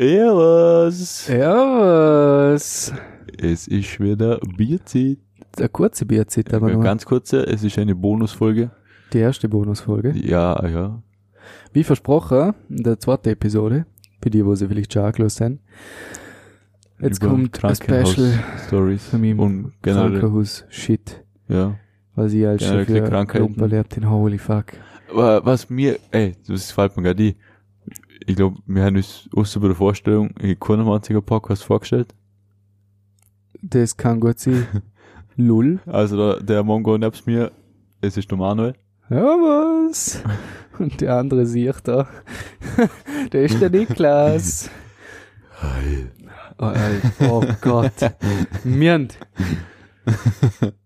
Servus. Servus. Es ist wieder Bierzeit. Eine kurze Bierzeit, aber nur Ganz kurze, es ist eine Bonusfolge. die erste Bonusfolge. Ja, ja. Wie versprochen, in der zweiten Episode, für die, wo sie vielleicht schon angelost sind. Jetzt Über kommt ein Special Stories von meinem und Krankenhaus-Shit, ja. was ich als schon für erlebt in Holy fuck. Was mir, ey, das fällt mir gerade ein. Ich glaube, wir haben uns außer bei der Vorstellung in keinem einzigen Podcast vorgestellt. Das kann gut sein. Lull. Also der, der Mongo nebst mir, es ist der Manuel. Servus. Und der andere sieht da. der ist der Niklas. Hi. Oh, ey, oh Gott. Mirnd.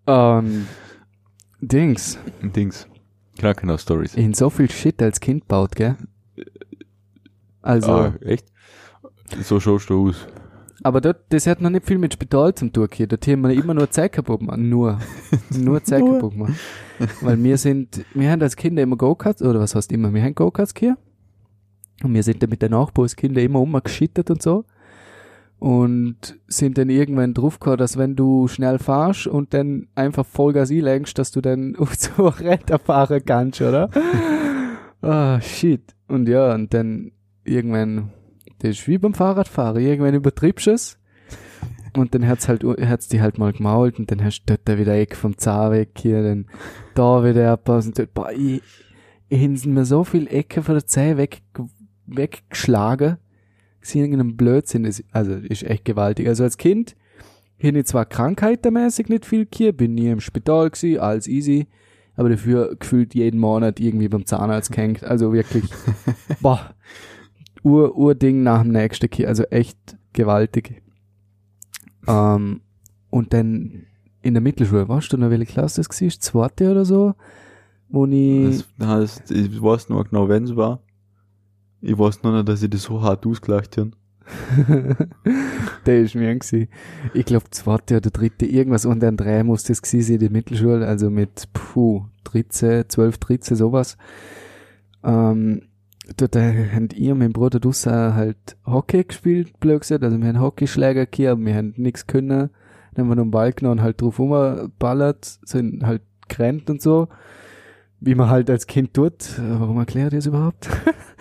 Ähm, Dings. Dings. Krankenhaus-Stories. In so viel Shit als Kind baut, gell? Also, Ah, echt? So schaust du aus. aber dort, das hat noch nicht viel mit Spital zum tun hier. Dort haben wir immer nur Zeit kaputt gemacht. Nur. Nur Zeit kaputt gemacht. Weil wir sind, wir haben als Kinder immer Go-Karts, oder was heißt immer, wir haben Go-Karts hier. Und wir sind dann mit den Nachbarskindern immer umgeschittert und so. Und sind dann irgendwann draufgekommen, dass wenn du schnell fahrst und dann einfach Vollgas einlenkst, dass du dann auf so Retter fahren kannst, oder? Ah, shit. Und ja, und dann irgendwann, das ist wie beim Fahrradfahren, irgendwann übertriebst du es. Und dann hat's halt, hat's die halt mal gemault und dann hast du dort wieder Eck vom Zahn weg hier, dann da wieder abpassen. Dort, boah, ich, ich hinsen mir so viel Ecke von der Zähne weg, weggeschlagen. Sie irgendeinem Blödsinn, das, also, ist echt gewaltig. Also als Kind, hier ich zwar krankheitenmäßig nicht viel hier, bin nie im Spital gsi, alles easy, aber dafür gefühlt jeden Monat irgendwie beim Zahnarzt gehängt. Also wirklich, boah, Ur, Urding nach dem nächsten Kind, also echt gewaltig. Ähm, und dann in der Mittelschule, weißt du noch, welche Klasse das war? Zweite oder so? Wo ich, Das heißt, ich weiß noch genau, wenn es war. Ich weiß noch nicht, dass ich das so hart ausgelacht habe. der ist mir gewesen. Ich glaube, zweite oder dritte, irgendwas und dann drei muss das gewesen sein, die Mittelschule, also mit, puh, 13, 12, 13, sowas. Ähm, dort äh, haben ich und mein Bruder Dussa halt Hockey gespielt, blöd gesagt, also wir haben Hockeyschläger gehabt, wir haben nichts können. Dann haben wir noch einen Ball genommen und halt drauf rumgeballert, sind halt gerannt und so. Wie man halt als Kind tut. Äh, Warum erklärt ihr das überhaupt?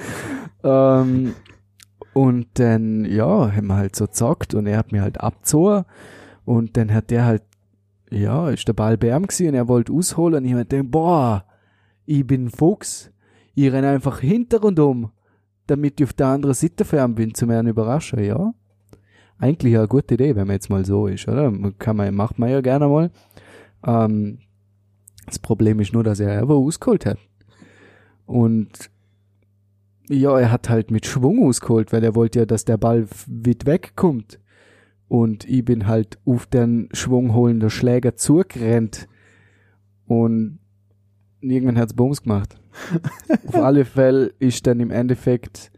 ähm, und dann, ja, haben wir halt so gezockt und er hat mir halt abgezogen und dann hat der halt, ja, ist der Ball ihm gewesen und er wollte ausholen und ich hab gedacht, boah, ich bin Fuchs, ich renne einfach hinter und um, damit ich auf der anderen Seite ihm bin, zu mir überraschen, ja. Eigentlich eine gute Idee, wenn man jetzt mal so ist, oder? Kann man, macht man ja gerne mal. Ähm, das Problem ist nur, dass er einfach ausgeholt hat. Und ja, er hat halt mit Schwung ausgeholt, weil er wollte ja, dass der Ball weit wegkommt. Und ich bin halt auf den schwungholenden Schläger zugerannt. Und irgendwann hat's Bums gemacht. auf alle Fälle ist dann im Endeffekt,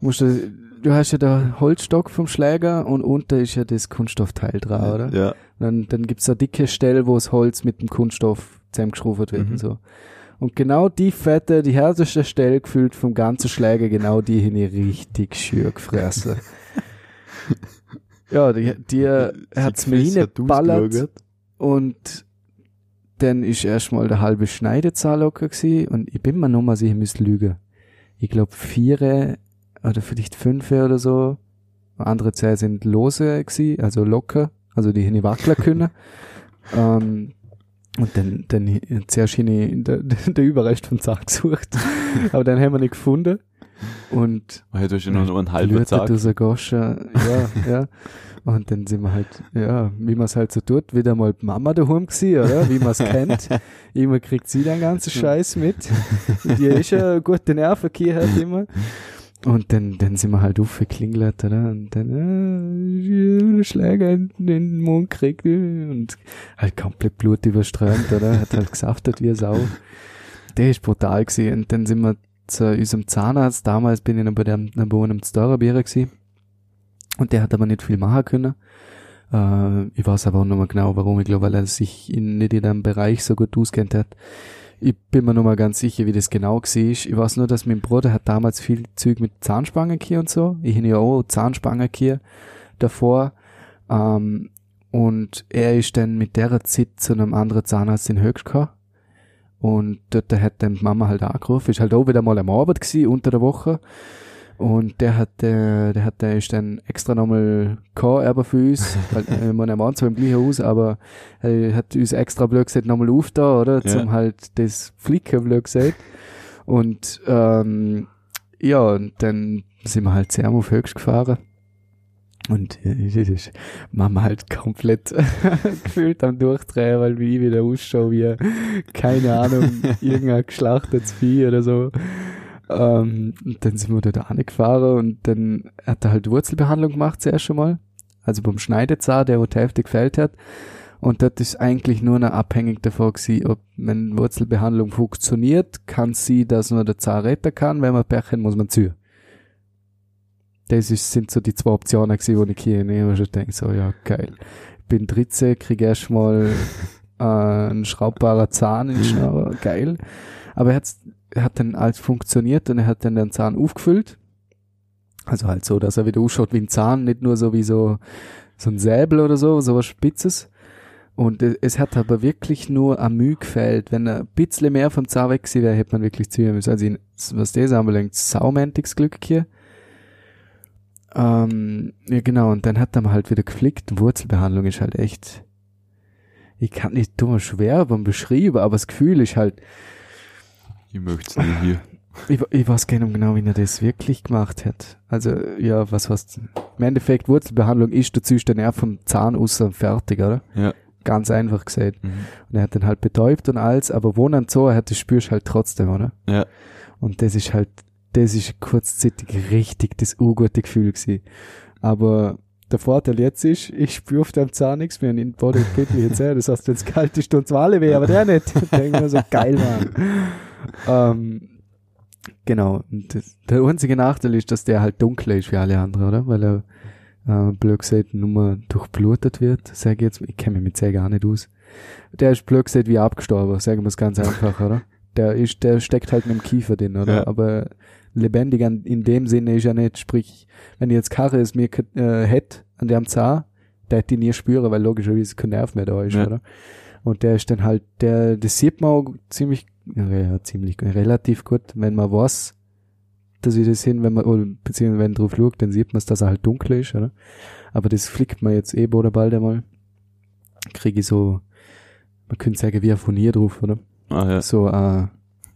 musst du, du hast ja den Holzstock vom Schläger und unter ist ja das Kunststoffteil dran, oder? Ja. Dann, dann gibt's eine dicke Stelle, wo das Holz mit dem Kunststoff zusammengeschraubt wird Mhm. und so. Und genau die fette, die härteste Stelle gefühlt vom ganzen Schläger, genau die hin ich richtig schür gefressen. ja, die, die hat's mir hat hingeballert und dann ist erstmal der halbe Schneidezahl locker gsi und ich bin mir noch mal sicher, ich müsste lügen. Ich glaube vier oder vielleicht fünf oder so. Andere Zähne sind lose gsi, also locker, also die hin wackeln können. ähm, und dann, dann zuerst hin ich der, der Überrest von Zahn gesucht. Aber dann haben wir nicht gefunden. Und hast ja nur noch einen halben Tag. ja, ja. Und dann sind wir halt, ja, wie man es halt so tut, wieder mal die Mama daheim gewesen, oder? Wie man es kennt. Immer kriegt sie den ganzen Scheiß mit. Die ist ja gute Nerven hat immer. Und dann, dann sind wir halt aufgeklingelt, oder? Und dann, äh, Schläger in den Mund gekriegt äh, und halt komplett Blut überströmt, oder? Hat halt gesaftet wie Sau. Der ist brutal gewesen. Und dann sind wir zu unserem Zahnarzt. Damals bin ich noch bei dem, bei einem Storerbierer gewesen. Und der hat aber nicht viel machen können. Äh, ich weiß aber auch nicht mehr genau, warum. Ich glaube, weil er sich in, nicht in einem Bereich so gut auskennt hat. Ich bin mir noch mal ganz sicher, wie das genau war. Ich weiß nur, dass mein Bruder hat damals viel Zeug mit Zahnspangen hier und so. Ich habe ja auch Zahnspangen hier davor. Ähm, und er ist dann mit der Zeit zu einem anderen Zahnarzt in Höchst gekommen. Und dort hat dann die Mama halt angerufen. Ist halt auch wieder mal am Abend gewesen, unter der Woche. Und der hat, äh, der hat, der ist dann extra nochmal aber für uns, weil, äh, man am zwar im gleichen Haus, aber er hat uns extra blöd gesagt, nochmal auf da, oder? Ja. Zum halt das Flicken blöd gesagt. Und, ähm, ja, und dann sind wir halt sehr auf Höchst gefahren. Und das ist Mama halt komplett gefühlt am Durchdrehen, weil wie ich wieder ausschaue, wie, keine Ahnung, irgendein geschlachtetes Vieh oder so. Ähm, und dann sind wir da angefahren und dann hat er halt Wurzelbehandlung gemacht zuerst schon mal. Also beim Schneidezahn, der wo die Hälfte gefällt hat. Und das ist eigentlich nur noch abhängig davon gewesen, ob wenn Wurzelbehandlung funktioniert, kann sie, dass man der Zahn retten kann. Wenn man Pech hat, muss man ziehen. Das ist, sind so die zwei Optionen gewesen, wo ich hier nehme und schon denke, so, ja, geil. Ich bin 13, kriege erstmal äh, einen schraubbarer Zahn in die Schnauze, geil. Aber er, hat's, er hat dann alles funktioniert und er hat dann den Zahn aufgefüllt. Also halt so, dass er wieder ausschaut wie ein Zahn, nicht nur so wie so, so ein Säbel oder so, so was Spitzes. Und es, es hat aber wirklich nur am Mühe gefällt. Wenn er ein bisschen mehr vom Zahn weg gewesen wäre, hätte man wirklich ihm müssen. Also, was das anbelangt, saumäntiges Glück hier. Ähm, ja, genau. Und dann hat er mal halt wieder geflickt. Wurzelbehandlung ist halt echt, ich kann nicht dummer schwer beim Beschreiben, aber das Gefühl ist halt, Ich möchte es nicht hier. ich, ich weiß gar nicht genau, wie er das wirklich gemacht hat. Also, ja, was was Im Endeffekt, Wurzelbehandlung ist, du ziehst den Nerv vom Zahn aus und fertig, oder? Ja. Ganz einfach gesagt. Mhm. Und er hat den halt betäubt und alles, aber wo dann so, er hat, das spürst halt trotzdem, oder? Ja. Und das ist halt, das ist kurzzeitig richtig das ungute Gefühl gewesen. Aber der Vorteil jetzt ist, ich spüre auf dem Zahn nichts mehr und in Body mir jetzt her. Das heißt, wenn es kalt ist, tut's alle weh, aber der nicht. Ich denke mir so, geil, Mann. Ähm, genau. Und der einzige Nachteil ist, dass der halt dunkler ist wie alle anderen, oder? Weil er, äh, blöd gesagt, nur durchblutet wird, sage ich jetzt. Ich kenne mich mit sehr gar nicht aus. Der ist blöd gesagt wie abgestorben, sagen wir es ganz einfach, oder? Der ist, der steckt halt mit dem Kiefer drin, oder? Ja. Aber lebendig an, in dem Sinne ist er nicht, sprich, wenn ich jetzt Karre es mir äh, hätte an dem Zahn, der hätte ich nie spüren, weil logischerweise kein Nerv mehr da ist, Ja. oder? Und der ist dann halt, der, das sieht man auch ziemlich, ja, ziemlich, relativ gut, wenn man weiß, dass ich das hin, wenn man, oder, beziehungsweise wenn man drauf schaut, dann sieht man es, dass er halt dunkel ist, oder? Aber das flickt man jetzt eh oder bald einmal. Kriege ich so, man könnte sagen, wie ein Furnier drauf, oder? Ah ja, So, äh,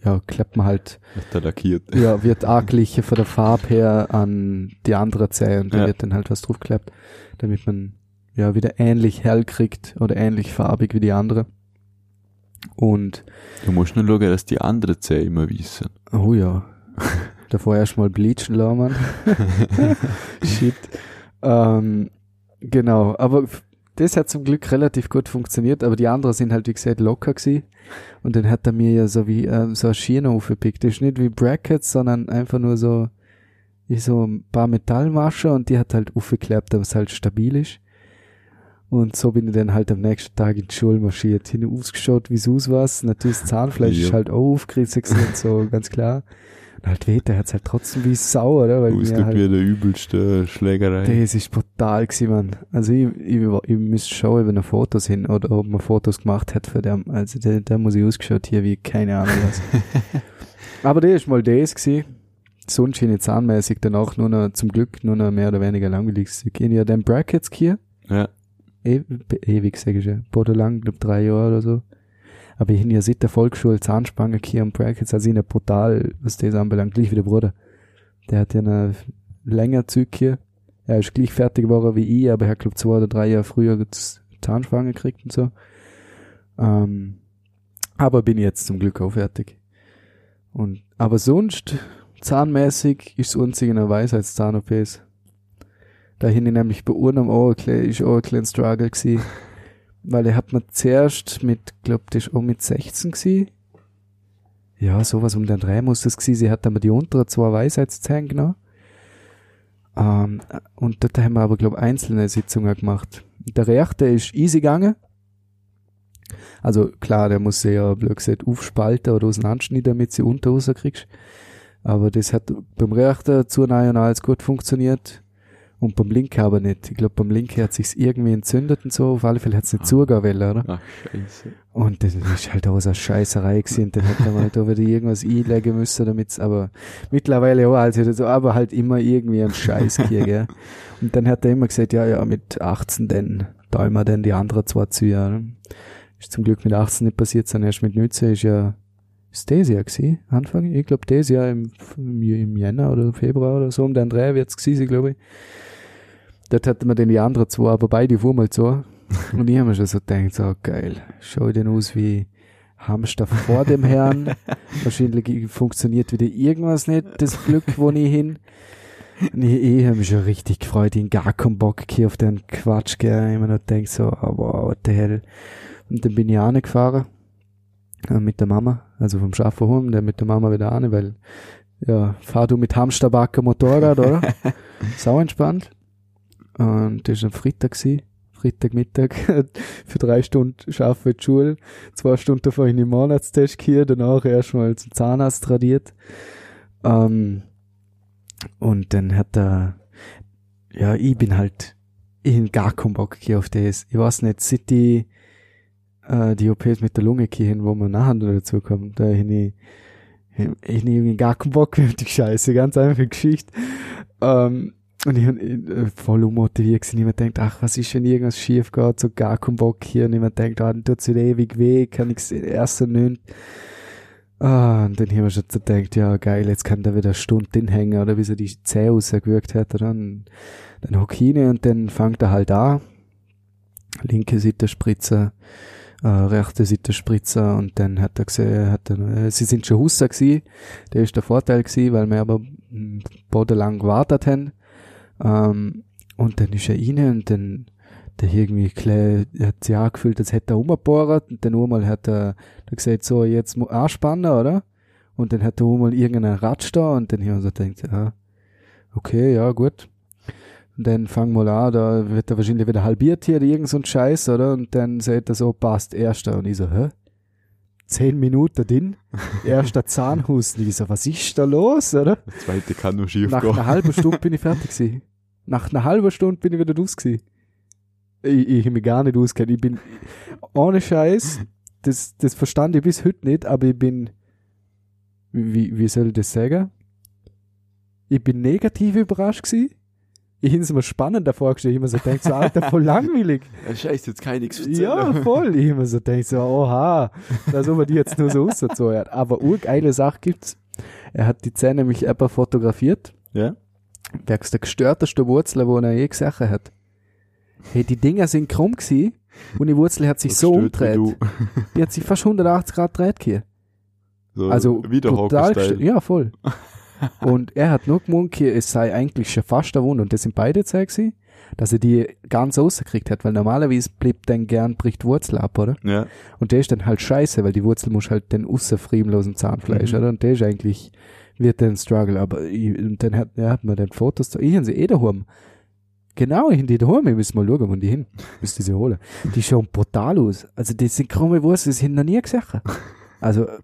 ja, klappt man halt, er lackiert. ja, wird angeglichen von der Farbe her an die andere Zähne und da Ja. wird dann halt was draufgeklappt, damit man ja wieder ähnlich hell kriegt oder ähnlich farbig wie die andere. Und, Du musst nur schauen, dass die anderen Zähne immer wissen. oh ja, davor erstmal bleachen lassen. Shit. Ähm, genau, aber das hat zum Glück relativ gut funktioniert, aber die anderen sind halt, wie gesagt, locker gewesen. Und dann hat er mir ja so wie ähm, so ein Schirn aufgepickt. Das ist nicht wie Brackets, sondern einfach nur so wie so ein paar Metallmaschen und die hat halt aufgeklebt, dass es halt stabil ist. Und so bin ich dann halt am nächsten Tag in die Schule marschiert. Hin ausgeschaut, wie es aus war. Natürlich das Zahnfleisch Ja. ist halt auch aufgerissen und so, ganz klar. Und halt weht, der hat's halt trotzdem wie Sau, oder? Weil mir halt, wie der übelste Schlägerei. das ist brutal gewesen, Mann. Also ich, ich, ich müsste schauen, wenn er Fotos hin oder ob man Fotos gemacht hat für den. Also der, der muss ich ausgeschaut hier wie keine Ahnung was. Aber der ist mal das gewesen. Ich zahnmäßig danach nur noch, zum Glück, nur noch mehr oder weniger langweilig. Ich gehen ja den Brackets hier. Ja. E ewig, sag ich ja. Bodo lang, glaub drei Jahre oder so. Aber ich ja seit der Volksschule Zahnspange hier und Brackets, also ich brutal, was das anbelangt, gleich wie der Bruder. Der hat ja eine länger Züg hier. Er ist gleich fertig geworden wie ich, aber er hat, glaub zwei oder drei Jahre früher Zahnspange gekriegt und so. Ähm, aber bin jetzt zum Glück auch fertig. Und, aber sonst, zahnmäßig, ist das einzige eine Weisheitszahn-OPs. Da hin ich nämlich bei auch ein klein- ist auch ein kleiner Struggle gewesen. Weil er hat mir zuerst mit, glaub, das ist auch mit 16 gewesen. Ja, sowas um den Dreh muss das gewesen. Sie hat mal die unteren zwei Weisheitszähne genommen. Ähm, und dort haben wir aber, glaub, einzelne Sitzungen gemacht. Der rechte ist easy gegangen. Also klar, der muss sie ja, blöd gesagt, aufspalten oder auseinanderschneiden, damit sie unter rauskriegst. Aber das hat beim rechten Zuneigen alles gut funktioniert. Und beim linken aber nicht. Ich glaube, beim linken hat sich's irgendwie entzündet und so. Auf alle Fälle hat's nicht Ah. oder? Ach, scheiße. Und das ist halt auch so eine Scheißerei gewesen. Dann hat er mal da wieder irgendwas einlegen müssen, damit's, aber mittlerweile auch, also das aber halt immer irgendwie ein Scheiß hier, gell. Und dann hat er immer gesagt, ja, ja, mit 18 dann, da immer dann die anderen zwei Züge, ne? Ist zum Glück mit 18 nicht passiert, sondern erst mit 19 ist ja, ist das Jahr gewesen, Anfang? Ich glaube, das Jahr im, im, Jänner oder Februar oder so, um den Dreh wird's gewesen, glaube ich. Dort hatten wir dann die anderen zwei, aber beide fuhren mal so. Und ich habe mir schon so gedacht, so geil, schau denn aus wie Hamster vor dem Herrn. Wahrscheinlich funktioniert wieder irgendwas nicht, das Glück, wo ich hin. Und ich, ich habe mich schon richtig gefreut, ich gar keinen Bock hier auf den Quatsch, gell. Ich mir noch denkt so, oh, wow, what the hell. Und dann bin ich auch gefahren, äh, mit der Mama, also vom Schaffer heim, dann mit der Mama wieder an, weil, ja, fahr du mit Hamsterbacker Motorrad, oder? Sau entspannt. Und das war am Freitag gewesen. Freitagmittag für drei Stunden scharfe Schule, zwei Stunden davor in den Monatstest hier, danach erstmal zum Zahnarzt tradiert. Ähm, und dann hat er, ja, ich bin halt, ich hab gar keinen Bock hier auf das. Ich weiß nicht, die, äh, die OPs mit der Lunge gehen, wo man nachher dazu kommt, da ich, ich, ich irgendwie gar keinen Bock mehr auf die Scheiße, ganz einfache Geschichte. Ähm, und ich hab äh, voll unmotiviert gewesen. Ich mir denkt, ach, was ist, wenn irgendwas schief geht, so gar keinen Bock hier. Und ich mir denkt, ah, dann tut's wieder ewig weh, kann ich's erst nicht. Ah, und dann haben wir schon gedacht, ja, geil, jetzt kann da wieder eine Stunde hinhängen, oder wie so die Zähne rausgewirkt hat, oder? Und dann hock ich rein und dann fängt er halt an. Linke Seite Spritzer, äh, rechte Seite Spritzer und dann hat er gesehen, hat er, äh, sie sind schon Husser gewesen. Der ist der Vorteil gewesen, weil wir aber mm, bodenlang gewartet haben. Ähm, und dann ist er rein und dann der irgendwie er hat sich angefühlt, als hätte er umgebohrt und dann einmal hat er, er gesagt, so, jetzt mu- anspannen, oder? Und dann hat er einmal irgendeinen Ratsch da und dann haben wir so gedacht, ja, okay, ja, gut. Und dann fangen wir an, da wird er wahrscheinlich wieder halbiert hier, irgend so ein Scheiß, oder? Und dann sagt er so, passt, erster. Und ich so, hä? Zehn Minuten drin, erster Zahnhusten. Ich so, was ist da los, oder? Der zweite kann nur schief Nach gehen. einer halben Stunde bin ich fertig gewesen. Nach einer halben Stunde bin ich wieder raus gewesen. Ich, ich hab mich gar nicht auskennt. Ich bin, ohne Scheiß, das, das verstand ich bis heute nicht, aber ich bin, wie, wie soll ich das sagen? Ich bin negativ überrascht gewesen. Ich habe es mir spannender vorgestellt. Ich mir so gedacht, so, Alter, voll langweilig. Ja, scheiße, jetzt ich nichts. Ja, voll. Ich mir so gedacht, so, oha, da soll man die jetzt nur so rausgezogen. Aber urgeile Sache gibt's. Er hat die Zähne nämlich etwa fotografiert Ja? wegen der gestörtesten Wurzel, die er je gesehen hat. Hey, die Dinger sind krumm gewesen und die Wurzel hat sich so gestört wie umgedreht. Die hat sich fast 180 Grad gedreht hier. So Also wieder total. Ja, voll. Und er hat nur hier, es sei eigentlich schon fast eine Wunde und das sind beide gewesen, dass er die ganz rausgekriegt hat, weil normalerweise bleibt dann gern bricht Wurzel ab, oder? Ja. Und der ist dann halt scheiße, weil die Wurzel muss halt den außerfriemenlosen Zahnfleisch, Mhm. oder? Und der ist eigentlich, wird dann Struggle, aber ich, und dann hat, ja, hat man dann Fotos, da- ich habe sie eh daheim. Genau, ich habe die daheim, ich muss mal schauen, wo die hin, müsste sie holen. Die schauen brutal aus. Also, das sind krumme Wurzeln, das ich noch nie gesehen. Also, äh,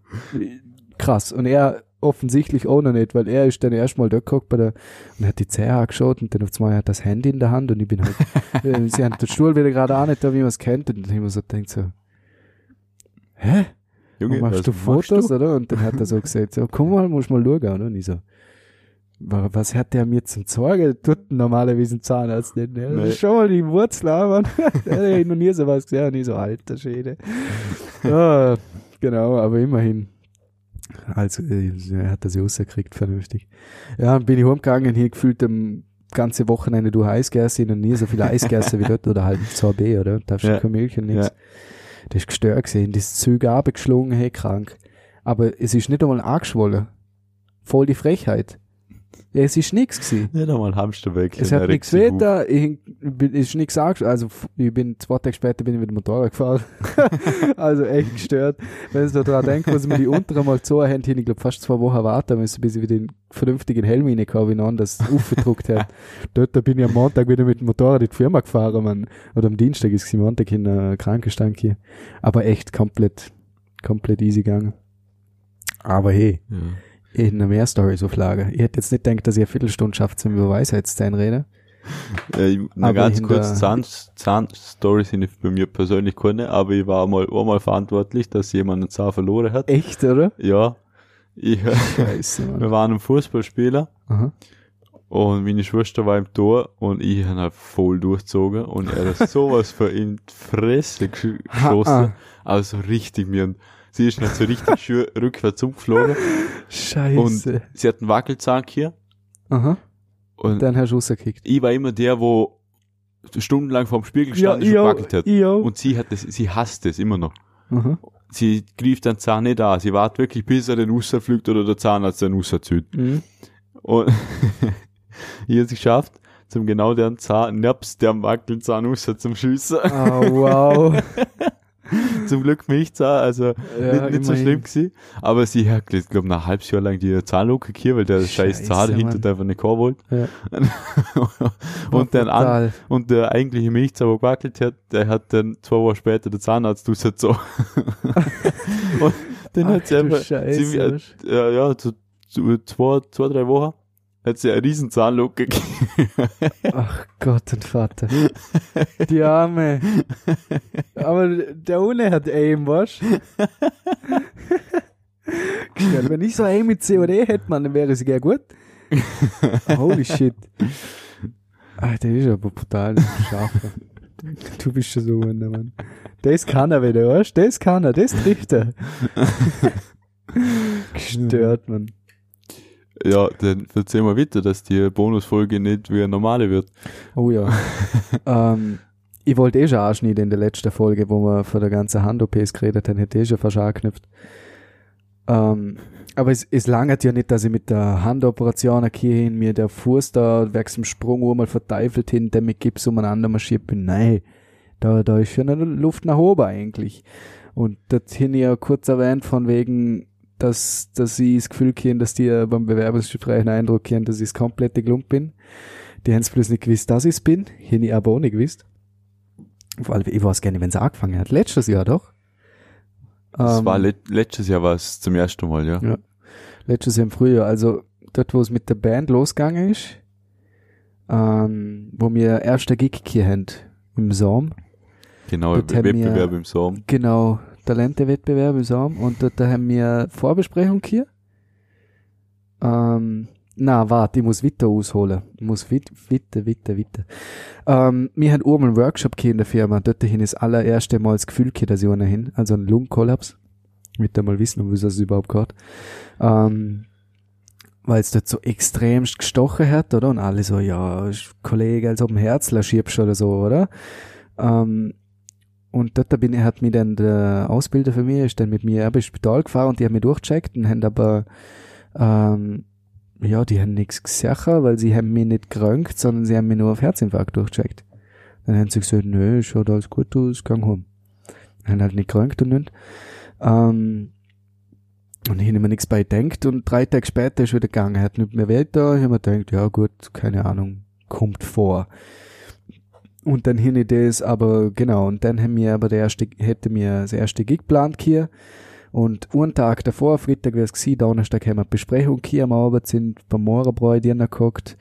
krass. Und er offensichtlich auch noch nicht, weil er ist dann erstmal da geguckt bei der, und hat die Zähne angeschaut und dann auf einmal hat er das Handy in der Hand und ich bin halt, äh, sie haben den Stuhl wieder gerade auch nicht da, wie man es kennt, und dann habe ich mir so gedacht so, hä? Junge, machst du machst Fotos, du? oder? Und dann hat er so gesagt, so, komm mal, muss mal schauen, oder? Und ich so, wa- was hat der mir zum Zorgen? Tut normalerweise ein Zahnarzt nicht, ne? Nee. Schau mal die Wurzel an, Mann. Ja noch nie sowas gesehen. Und ich so, alter Schäde. ja, genau, aber immerhin. Also, äh, er hat das ja rausgekriegt, vernünftig. Ja, dann bin ich heimgegangen, hier gefühlt am ganze Wochenende du Eis gegessen und nie so viel Eis gegessen wie dort, oder halt Sorbet, oder? Darfst du Ja. kein Milch und nichts. Ja. Das ist gestört gesehen, das Züge abgeschlagen, hey, krank. Aber es ist nicht einmal angeschwollen. Voll die Frechheit. Ja, es ist nix gewesen. Nicht einmal Hamsterbäckchen. Es hat nichts ich bin, ist nichts angeschaut, also ich bin, zwei Tage später bin ich mit dem Motorrad gefahren. also echt gestört. Wenn ich da dran denke, was mir die unteren mal so haben, ich glaube fast zwei Wochen warten müssen, bis ich wieder den vernünftigen Helm reingehauen wie an das aufgedruckt hat. Dort da bin ich am Montag wieder mit dem Motorrad in die Firma gefahren, man. Oder am Dienstag ist es am Montag in der Krankenstand hier. Aber echt komplett, komplett easy gegangen. Aber hey, Ja. Ich hätte noch mehr Stories auf Lager. Ich hätte jetzt nicht gedacht, dass ich eine Viertelstunde schafft, zum über Weisheitszahn reden. Aber ganz in kurz, Zahn, Zahnstory sind bei mir persönlich keine, aber ich war mal einmal verantwortlich, dass jemand einen Zahn verloren hat. Echt, oder? Ja. Ich, Scheiße, wir waren ein Fußballspieler Aha. und meine Schwester war im Tor und ich habe halt voll durchgezogen und er hat sowas für in die Fresse Ha, geschossen. ah. Also richtig mir. Und sie ist nicht so richtig schön rückwärts umgeflogen Scheiße. und sie hat einen Wackelzahn hier Aha. und Dann hast du rausgekickt. ich war immer der, wo stundenlang vorm Spiegel stand und schon gewackelt hat. ja. Und sie hat das, sie hasst es immer noch. Aha. Sie griff den Zahn nicht an. Sie wartet wirklich, bis er den Usser pflückt oder der Zahnarzt den Usser zieht. Mhm. Und ich habe es geschafft, zum genau den Zahn, nebst dem Wackelzahn Usser zum Schiessen. Oh, wow. zum Glück Milchzahn, also Ja, nicht, nicht so schlimm gewesen. Aber sie hat, ich glaube, nach ein halbes Jahr lang die Zahnlücke hier, weil der scheiß Zahn dahinter Mann. einfach nicht kommen wollte. Ja. und, den an, und der eigentliche Milchzahn, der gewackelt hat, der hat dann zwei Wochen später der Zahnarzt rausgezogen. und den Ach hat sie du einfach, Scheiße, sie, äh, ja, so, so zwei, zwei, drei Wochen hat sie eine riesen Zahnlücke gegeben. Ach Gott und Vater. Die Arme. Aber der Ohne hat Aim, was? Gestell, Wenn ich so Aim mit COD hätte, man, dann wäre sie gar gut. Holy shit. Ah, der ist aber brutal scharf. Du bist schon so einer, Mann. Das kann er wieder, weißt du? Das kann er, das trifft er. Gestört, Mann. Ja, dann erzähl mal weiter, dass die Bonusfolge nicht wie eine normale wird. Oh ja. ähm, ich wollte eh schon anschneiden in der letzten Folge, wo wir von der ganzen Hand-OPs geredet haben, hätte ich eh schon fast angeknüpft. Ähm, aber es, es langert ja nicht, dass ich mit der Handoperation hier hin mir der Fuß da wegen dem Sprung einmal verteufelt hin, der mit Gips umeinander marschiert bin. Nein, da, da ist schon eine Luft nach oben eigentlich. Und das hin ja kurz erwähnt von wegen, dass, dass ich das Gefühl kriegen, dass die beim Bewerbungsgespräch einen Eindruck kriegen, dass ich das komplette Glump bin. Die haben es bloß nicht gewusst, dass ich es bin. Hier ich aber auch nicht gewusst. Vor allem, ich weiß gar nicht, wenn es angefangen hat. Letztes Jahr doch. Das Ähm, war let letztes Jahr war es zum ersten Mal, ja. Ja. Letztes Jahr im Frühjahr. Also dort, wo es mit der Band losgegangen ist, ähm, wo wir erster Gig hier haben, im Saum. Genau, Wettbewerb im Saum. Genau, Talentewettbewerb im Saum. Und dort haben wir Vorbesprechung hier. Ähm, na, warte, ich muss weiter ausholen. Ich muss wit, weiter, weiter, weiter. Ähm, wir haben oben einen Workshop hier in der Firma. Dort hin ist das allererste Mal das Gefühl hier, dass ich einer hin. Also ein Lungenkollaps. Mit mal wissen, um was es überhaupt geht. Ähm, weil es dort so extremst gestochen hat, oder? Und alle so, ja, Kollege, als ob ein Herzler schiebst oder so, oder? Ähm, und dort bin ich, hat mich dann der Ausbilder für mich, ist dann mit mir ins Spital gefahren und die haben mich durchgecheckt und haben aber, ähm, ja, die haben nichts gesehen, weil sie haben mich nicht geröntgt, sondern sie haben mich nur auf Herzinfarkt durchgecheckt. Dann haben sie gesagt, nö, schaut alles gut aus, gang home. Haben halt nicht geröntgt und nicht. Ähm, und ich habe mir nichts bei gedacht und drei Tage später ist wieder gegangen. Er hat nicht mehr Welt da. Ich habe mir gedacht, ja gut, keine Ahnung, kommt vor. Und dann hin ich das, aber genau, und dann haben wir aber der erste, hätte mir das erste Gig geplant hier. Und einen Tag davor, Freitag wäre es gewesen, Donnerstag haben wir eine Besprechung hier am Abend, sind beim Mohrenbräu geguckt,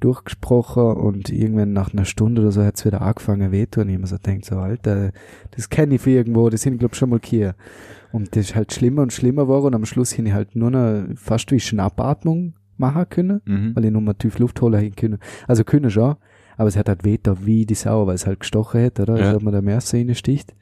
durchgesprochen und irgendwann nach einer Stunde oder so hat es wieder angefangen weh. Und ich mir so denkt so, Alter, das kenne ich von irgendwo, das sind glaub ich schon mal hier. Und das ist halt schlimmer und schlimmer geworden und am Schluss hin ich halt nur noch fast wie Schnappatmung machen können Mhm. weil ich nur mal tief Luft holen können. Also können schon, aber es hat halt weh da wie die Sau, weil es halt gestochen hat, oder? Ja. Als ob man da Messer reinsticht.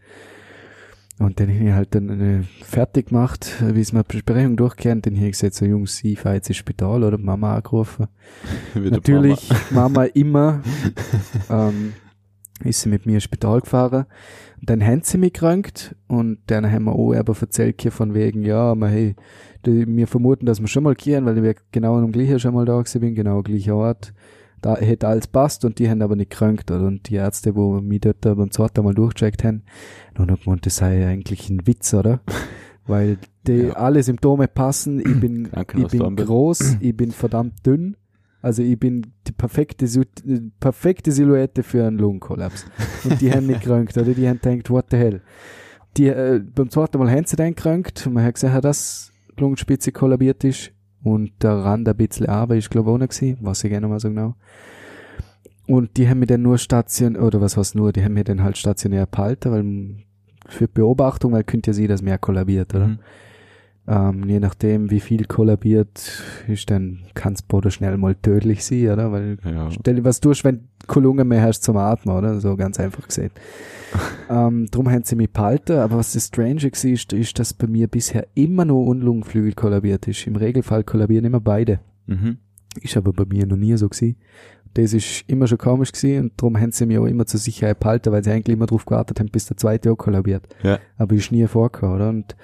Und dann habe ich halt dann äh, fertig gemacht, wie es mir Besprechung durchkennt, dann habe ich gesagt, so Jungs, ich fahre jetzt ins Spital oder Mama angerufen. Natürlich Mama, immer. ähm, ist sie mit mir ins Spital gefahren. Und dann haben sie mich gekrankt und dann haben wir auch aber erzählt hier von wegen, ja, aber hey, die, wir vermuten, dass wir schon mal kehren, weil ich genau am gleichen schon mal da gewesen bin, genau gleicher Ort. Da hätte alles passt und die haben aber nicht gekrankt, oder? Und die Ärzte, wo mich dort beim zweiten Mal durchgecheckt haben, haben gemeint, das sei eigentlich ein Witz, oder? weil die Ja. alle Symptome passen, ich bin, ich bin groß, ich bin verdammt dünn, also ich bin die perfekte, äh, perfekte Silhouette für einen Lungenkollaps. Und die haben nicht gekrankt, oder? Die haben gedacht, what the hell. Die, äh, beim zweiten Mal haben sie dann gekrankt und man hat gesehen, dass Lungenspitze kollabiert ist und der Rand ein bisschen aber ist, glaube ich, auch noch gewesen, weiß ich gerne mal so genau. Und die haben mich dann nur station, oder was heißt nur, die haben mich dann halt stationär behalten, weil für Beobachtung, weil könnte ja sie, dass mehr kollabiert, oder? Mhm. Ähm, je nachdem, wie viel kollabiert, ist dann, kann es Boden schnell mal tödlich sein, oder? Weil, Ja. stell dir was durch, wenn du keine Lunge mehr hast zum Atmen, oder? So ganz einfach gesehen. ähm, drum haben sie mich behalten, aber was das Strange ist, ist, dass bei mir bisher immer nur Unlungenflügel kollabiert ist. Im Regelfall kollabieren immer beide. Mhm. Ist aber bei mir noch nie so gewesen. Das ist immer schon komisch gewesen und darum haben sie mich auch immer zur Sicherheit behalten, weil sie eigentlich immer darauf gewartet haben, bis der zweite auch kollabiert. Ja. Aber ist nie vorgekommen, oder? Und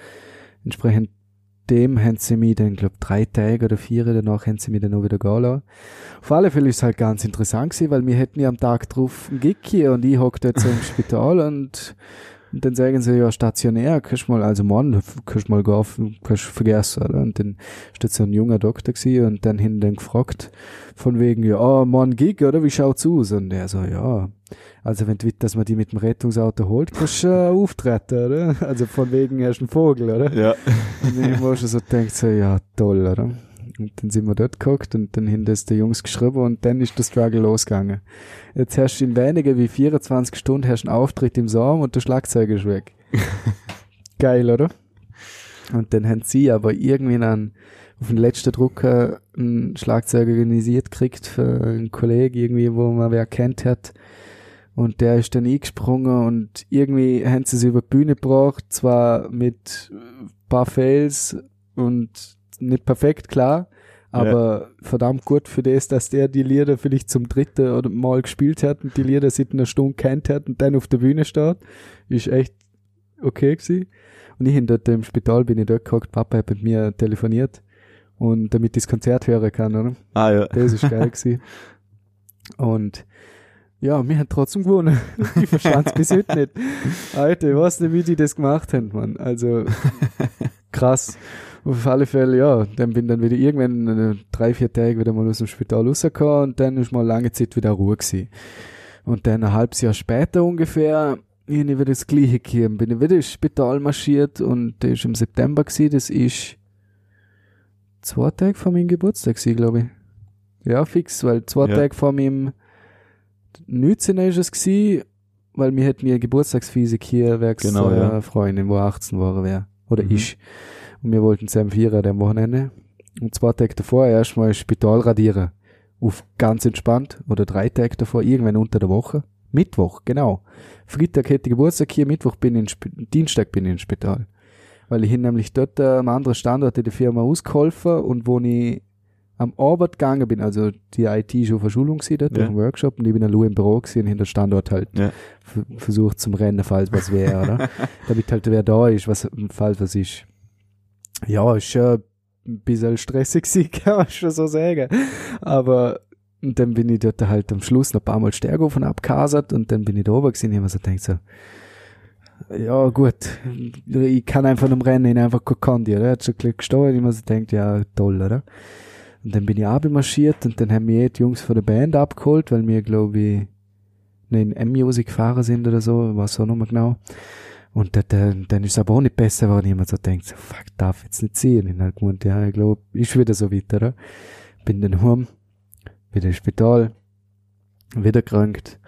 entsprechend dem haben sie mich dann, glaub, drei Tage oder vier danach haben sie mich dann auch wieder gehen lassen. Auf alle Fälle ist es halt ganz interessant gewesen, weil wir hätten ja am Tag drauf einen Gig hier und ich hocke jetzt im Spital und, und dann sagen sie, ja, stationär, kannst mal, also morgen, kannst mal gehen, kannst vergessen, oder? Und dann ist dort so ein junger Doktor gewesen und dann hin dann gefragt, von wegen, ja, oh, morgen Gig, oder? Wie schaut's aus? Und er so, ja, also wenn du willst, dass man die mit dem Rettungsauto holt, kannst du äh, auftreten, oder? Also von wegen, er ist ein Vogel, oder? Ja. Und ich war schon so gedacht, so, ja, toll, oder? Und dann sind wir dort geguckt und dann haben das die Jungs geschrieben und dann ist der Struggle losgegangen. Jetzt hast du in weniger wie 24 Stunden hast einen Auftritt im Saum und der Schlagzeuger ist weg. Geil, oder? Und dann haben sie aber irgendwie dann auf den letzten Drucker einen Schlagzeuger organisiert gekriegt für einen Kollegen irgendwie, wo man wer kennt hat. Und der ist dann eingesprungen und irgendwie haben sie es über die Bühne gebracht, zwar mit ein paar Fails und nicht perfekt, klar, aber verdammt gut für das, dass der die Lieder vielleicht zum dritten oder Mal gespielt hat und die Lieder seit einer Stunde kennt hat und dann auf der Bühne steht, ist echt okay gewesen. Und ich hin dort im Spital bin ich dort gehockt, Papa hat mit mir telefoniert und damit ich das Konzert hören kann, oder? Ah, ja. Das ist geil gewesen. Und ja, wir haben trotzdem gewonnen. Ich verstand es bis heute nicht. Alter, ich weiß nicht, wie die das gemacht haben, Mann. Also krass. Auf alle Fälle, ja, dann bin dann wieder irgendwann äh, drei, vier Tage wieder mal aus dem Spital rausgekommen und dann ist mal lange Zeit wieder Ruhe gewesen. Und dann ein halbes Jahr später ungefähr, ich wieder das Gleiche gegeben. Bin ich wieder ins Spital marschiert und das ist im September gewesen, das ist zwei Tage vor meinem Geburtstag gewesen, glaube ich. Ja, fix, weil zwei Ja. Tage vor meinem 19. ist es gewesen, weil wir hätten mir Geburtstagsphysik hier werks Genau, ja. Freundin, wo 18 war wäre. Oder Mhm. ich. Und wir wollten zusammen feiern am Wochenende. Und zwei Tage davor erstmal Spital radieren. Auf ganz entspannt. Oder drei Tage davor, irgendwann unter der Woche. Mittwoch, genau. Freitag hätte ich Geburtstag hier, Mittwoch bin ich in Sp Dienstag bin ich ins Spital. Weil ich hin nämlich dort äh, am anderen Standort in der Firma ausgeholfen und wo ich am Arbeit gegangen bin, also die IT ist auf der Schulung gewesen, dort Ja. auf dem Workshop und ich bin dann nur im Büro gewesen und hinter Standort halt Ja. versucht zum Rennen, falls was wäre, oder? Damit halt wer da ist, was, falls was ist. Ja, ist schon ein bisschen stressig gewesen, kann man schon so sagen. Aber dann bin ich dort halt am Schluss noch ein paar Mal Stärkofen abkasert und dann bin ich da oben gewesen und ich so gedacht so, ja gut, ich kann einfach am Rennen ihn einfach gekonnt, oder? Er hat schon gesteuert, ich mir so gedacht, ja toll, oder? Und dann bin ich abmarschiert und dann haben wir die Jungs von der Band abgeholt, weil wir, glaube ich, ne, in M-Music gefahren sind oder so, was auch nochmal genau. Und dann, dann, dann ist es aber auch nicht besser geworden. Mir so denkt, so, fuck, darf jetzt nicht sehen. Ich hab gemeint, ja, ich glaube, ist wieder so weit, oder? Bin dann heim, wieder ins Spital, wieder krank,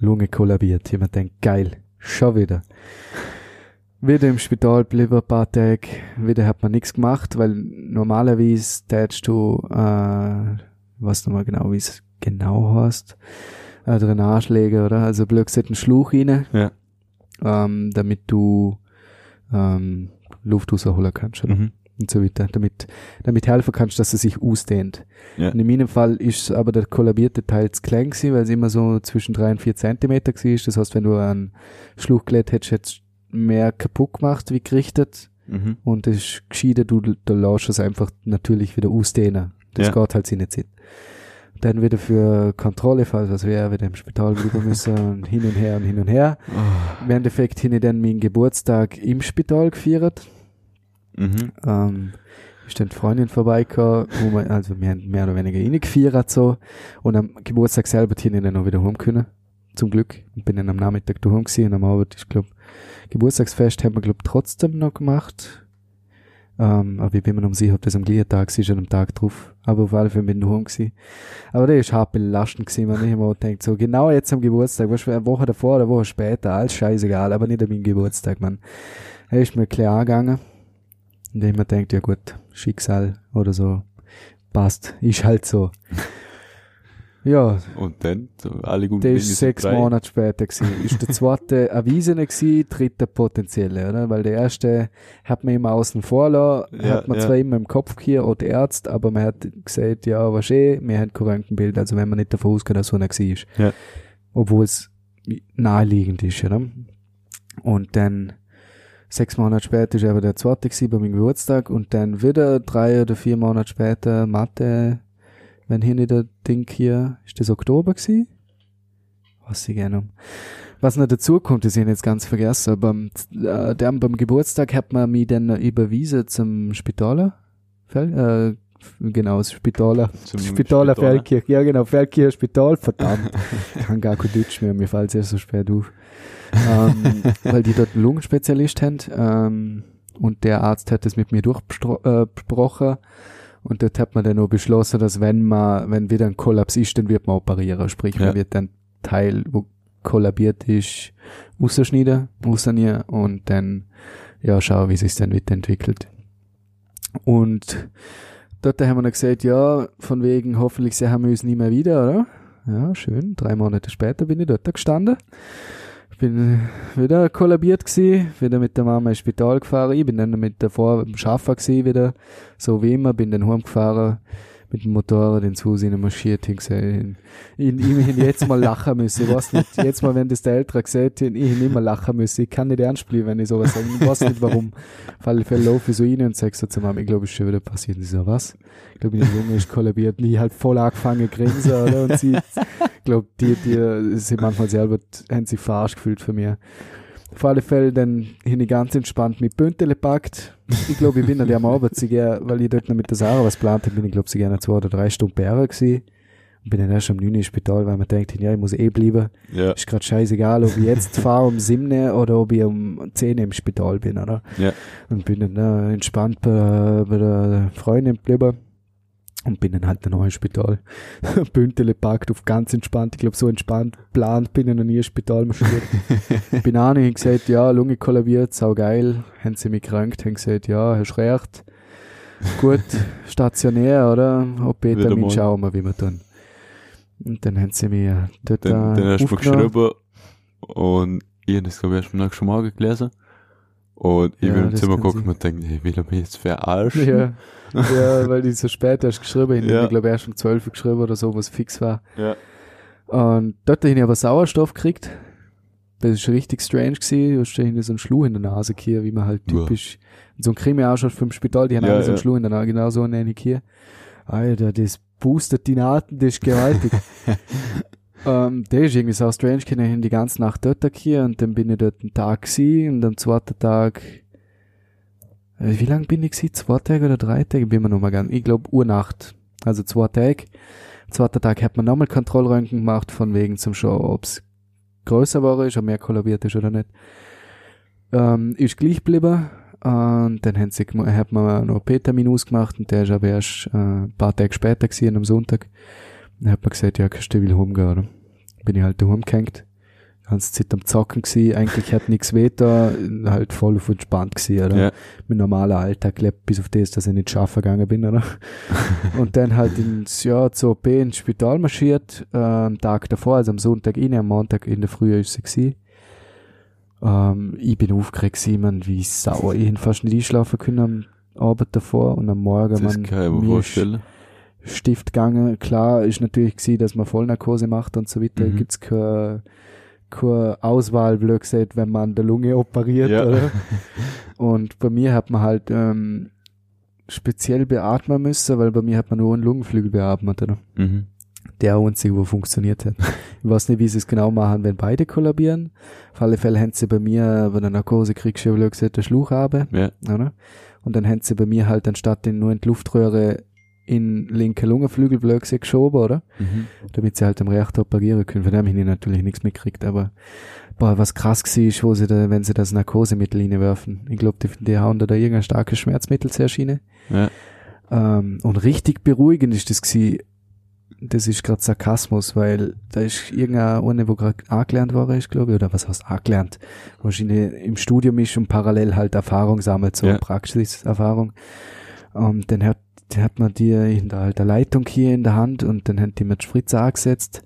Lunge kollabiert. Mir gedacht, geil, schon wieder. Wieder im Spital geblieben, ein paar Tage. Wieder hat man nichts gemacht, weil normalerweise tätst du, äh, was nochmal genau, wie es genau heißt, äh, Drainagelege, oder? Also blöd gesagt, einen Schluch rein, Ja. ähm, damit du ähm, Luft rausholen kannst. Oder? Mhm. und so weiter, damit, damit helfen kannst, dass er sich ausdehnt. Ja. Und in meinem Fall ist aber der kollabierte Teil zu klein gewesen, weil es immer so zwischen drei und vier Zentimeter gewesen ist. Das heißt, wenn du einen Schluchgelät hättest, hättest du mehr kaputt gemacht wie gerichtet. Mhm. Und es ist gescheiter, du, du lässt es einfach natürlich wieder ausdehnen. Das Ja. geht halt sie nicht. Dann wieder für Kontrolle, falls was wäre, wieder im Spital bleiben müssen und hin und her und hin und her. Ah. Im Endeffekt habe ich dann meinen Geburtstag im Spital gefeiert. Mhm. Ähm, ist dann die Freundin vorbeigekommen, also wir haben mehr oder weniger reingefeiert so. Und am Geburtstag selber hätte ich dann noch wieder heim können. Zum Glück. Und bin dann am Nachmittag daheim gewesen und am Abend, ich glaube, Geburtstagsfest haben wir, glaube trotzdem noch gemacht. Ähm, aber ich bin mir noch sicher, ob das am gleichen Tag war oder am Tag drauf. Aber auf alle Fälle bin ich daheim gewesen. Aber das ist hart belastend gewesen, wenn ich immer denkt, so genau jetzt am Geburtstag, weißt du, eine Woche davor oder eine Woche später, alles scheißegal, aber nicht an meinem Geburtstag, man. Er ist mir klar angegangen. Und ich mir denkt, ja gut, Schicksal oder so, passt, ist halt so. Ja, Und dann, alle guten der ist sechs drei. Monate später gewesen. Ist der zweite erwiesene gewesen, dritte potenzielle, oder? Weil der erste hat man immer außen vor lassen, Ja, hat man ja. zwar immer im Kopf hier, oder Arzt, aber man hat gesagt, ja, was eh, wir haben kein Röntgenbild, also wenn man nicht davon ausgeht, dass so einer war. Ja. Obwohl es naheliegend ist, oder? Und dann, sechs Monate später ist aber der zweite gewesen bei meinem Geburtstag und dann wieder drei oder vier Monate später Mathe, wenn hier nicht der Ding hier, ist das Oktober gewesen? Was ich gerne. Was noch dazu kommt, das ich jetzt ganz vergessen, aber äh, der, beim Geburtstag hat man mich dann überwiesen zum Spitaler. Äh, genau, das Spitaler. Zum Spitaler Spitaler. Feldkirch. Ja, genau, Feldkirch Spital, verdammt. Ich kann gar kein Deutsch mehr, mir fällt es erst so spät auf. ähm, weil die dort einen Lungenspezialist haben. Ähm, und der Arzt hat das mit mir durchbesprochen. Und dort hat man dann auch beschlossen, dass wenn man, wenn wieder ein Kollaps ist, dann wird man operieren. Sprich, Ja. man wird dann Teil, wo kollabiert ist, rausschneiden, rausnehmen und dann, ja, schauen, wie sich dann weiterentwickelt. Und dort haben wir dann gesagt, ja, von wegen, hoffentlich sehen wir uns nie mehr wieder, oder? Ja, schön. Drei Monate später bin ich dort gestanden. Bin wieder kollabiert gewesen, wieder mit der Mama ins Spital gefahren. Ich bin dann mit davor im Schaffer gewesen wieder, so wie immer, bin dann heimgefahren, mit dem Motorrad ins Haus marschiert, ich gesagt, ich, ich, ich jetzt mal lachen müssen, ich weiß nicht, jetzt mal, wenn das der Ältere gesagt hat, ich mal lachen müssen, ich kann nicht ernst bleiben, wenn ich sowas sage, ich weiß nicht warum. Alle Fälle laufe so rein und sage so zu Mama, ich glaube, es ist schon wieder passiert. Und sie so, was? Ich glaube, meine Lunge ist kollabiert. Und ich halt voll angefangen grinsen, oder? Und sie, ich glaube, die, die, sie manchmal selber, haben sich verarscht gefühlt von mir. Auf alle Fälle dann hin ganz entspannt mit Bündele gepackt. Ich glaube, ich bin an der Abend, sie gern- weil ich dort noch mit der Sarah was geplant habe, bin ich glaube, sie gerne zwei oder drei Stunden bei ihr gewesen. Und bin dann erst um 9 Uhr ins Spital, weil man denkt, ja, ich muss eh bleiben. Ja, Ist grad scheißegal, ob ich jetzt fahre um 7 Uhr oder ob ich um 10 Uhr im Spital bin, oder? ja. Und bin dann äh, entspannt bei, bei der Freundin geblieben. Und bin dann halt dann noch im Spital. Bündele packt auf ganz entspannt. Ich glaube, so entspannt plant bin ich noch nie im Spital marschiert. bin auch nicht gesagt, ja, Lunge kollabiert, sau geil. Haben sie mich krank, haben gesagt, ja, hast recht. Gut, stationär, oder? OP-Termin mal. schauen wir, wie wir tun. Und dann haben sie mich dort Dann, dann hast du geschrieben und ich habe das, glaube ich, erst am nächsten Morgen gelesen. Und ich Ja, bin im Zimmer sein. und denke, hey, will mich jetzt verarschen? Ja, ja, weil die so spät erst geschrieben haben. Ja. Ich glaube, erst um 12 Uhr geschrieben oder so, was fix war. Ja. Und dort habe ich aber Sauerstoff gekriegt. Das ist richtig strange gewesen. Du hast da so einen Schluh in der Nase hier, wie man halt typisch, so ein Krimi ausschaut vom Spital, die haben Ja, alle so einen ja. Schluh in der Nase, genau so ich hier. Alter, das boostet die Naten, das ist gewaltig. ähm, der ist irgendwie so strange, ich habe die ganze Nacht dort hier und dann bin ich dort einen Tag gewesen und am zweiten Tag, äh, wie lang bin ich gewesen? Zwei Tage oder drei Tage? Bin mir noch mal ganz, ich glaube Urnacht. Also zwei Tage. Am zweiten Tag hat man nochmal Kontrollröntgen gemacht, von wegen zum Schauen, ob's größer war, ist, ob mehr kollabiert ist oder nicht. Ähm, ist gleich geblieben. Und dann haben sie, hat man einen OP-Termin ausgemacht und der ist aber erst äh, ein paar Tage später gewesen, am Sonntag. Dann hat man gesagt, ja, kannst du will heimgehen, oder? Bin ich halt daheim gehängt. Die ganze Zeit am Zocken gewesen. Eigentlich hat nichts weh da, halt voll auf entspannt gewesen, oder? Ja. Mein normaler Alltag lebt bis auf das, dass ich nicht schaffen gegangen bin, oder? und dann halt ins, ja, zur OP ins Spital marschiert, äh, am Tag davor, also am Sonntag rein, am Montag in der Früh ist sie gewesen. Ähm, ich bin aufgeregt gewesen, man, wie sauer. Ich hätte fast nicht einschlafen können am Abend davor und am Morgen Das man kann ich mir mir vorstellen. Stift gegangen. Klar ist natürlich gewesen, dass man Vollnarkose macht und so weiter. Mhm. Gibt's keine, keine Auswahl, blöd gesagt, wenn man der Lunge operiert, Ja. oder? Und bei mir hat man halt ähm, speziell beatmen müssen, weil bei mir hat man nur einen Lungenflügel beatmet, oder? Mhm. Der einzige, wo funktioniert hat. Ich weiß nicht, wie sie es genau machen, wenn beide kollabieren. Auf alle Fälle haben sie bei mir, bei der Narkose kriegst du ja blöd gesagt, Schluch haben Ja. oder? Und dann haben sie bei mir halt anstatt den nur in die Luftröhre in linke Lungenflügel blöd gesagt geschoben, oder? Mhm. Damit sie halt am Reaktor operieren können. Von dem habe ich natürlich nichts mitgekriegt, aber boah, was krass war, ist, wo sie da, wenn sie das Narkosemittel reinwerfen. Ich glaube, die, die hauen da, da irgendein starkes Schmerzmittel zur Schiene. Ja. Ähm, und richtig beruhigend ist das gewesen. Das ist gerade Sarkasmus, weil da ist irgendeine, eine, wo gerade angelernt war, ist, glaube ich, oder was heißt angelernt? Wahrscheinlich im Studium ist und parallel halt Erfahrung sammelt, so Ja. Praxiserfahrung. Und dann hat, hat man die in der, der Leitung hier in der Hand und dann hat die mit Spritze angesetzt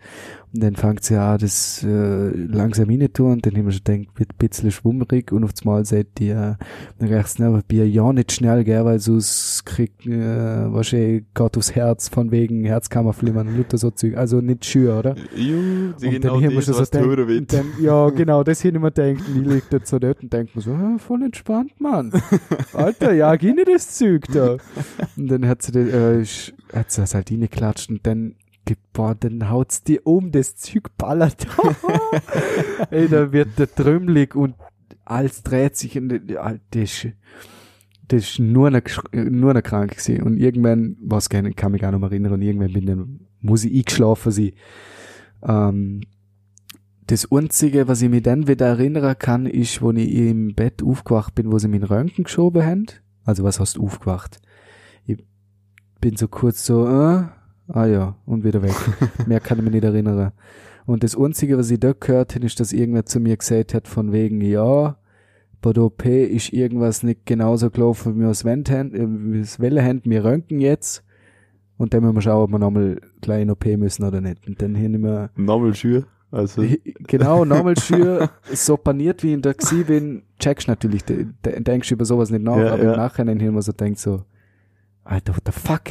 und dann fängt sie an, das äh, langsam rein tun und dann haben wir schon gedacht, wird ein bisschen schwummerig und auf einmal sagt die äh, rechts neben Bier ja nicht schnell, gell, weil sonst kriegt äh, wahrscheinlich gerade aufs Herz von wegen Herzkammerflimmern und Luther so Zeug, also nicht schür, oder? Ju, die Und genau dann haben wir das, schon so dann, ja, genau, das hin immer denkt, und ich liegt dort so dort und denkt mir so, "Hä, voll entspannt, Mann. Alter, ja, geh nicht das Zeug da. Und dann hat sie, das, äh, hat sie das halt reingeklatscht und dann, ge- boah, dann haut's dir um, das Zeug ballert. Ey, da wird der trümmelig und alles dreht sich und ja, das das ist nur eine, nur eine krank gewesen. Und irgendwann, was gerne, kann mich gar nicht mehr erinnern, und irgendwann bin dann, muss ich eingeschlafen sein. Ähm, das Einzige, was ich mich dann wieder erinnern kann, ist, wo ich im Bett aufgewacht bin, wo sie meinen Röntgen geschoben haben. Also was heißt aufgewacht? Ich bin so kurz so, äh, ah ja, und wieder weg. Mehr kann ich mich nicht erinnern. Und das Einzige, was ich da gehört habe, ist, dass irgendwer zu mir gesagt hat, von wegen, ja, bei der OP ist irgendwas nicht genauso gelaufen, wie wir es wollen, äh, wie wir haben. Wir röntgen jetzt. Und dann müssen wir schauen, ob wir nochmal gleich in OP müssen oder nicht. Und dann hin wir Nochmal Schür. Also, genau, nochmal schür, so paniert wie ich da gsi bin, checkst natürlich, de, de, denkst über sowas nicht nach, Ja, aber ja. im Nachhinein hin man so denkt so, Alter, what the fuck?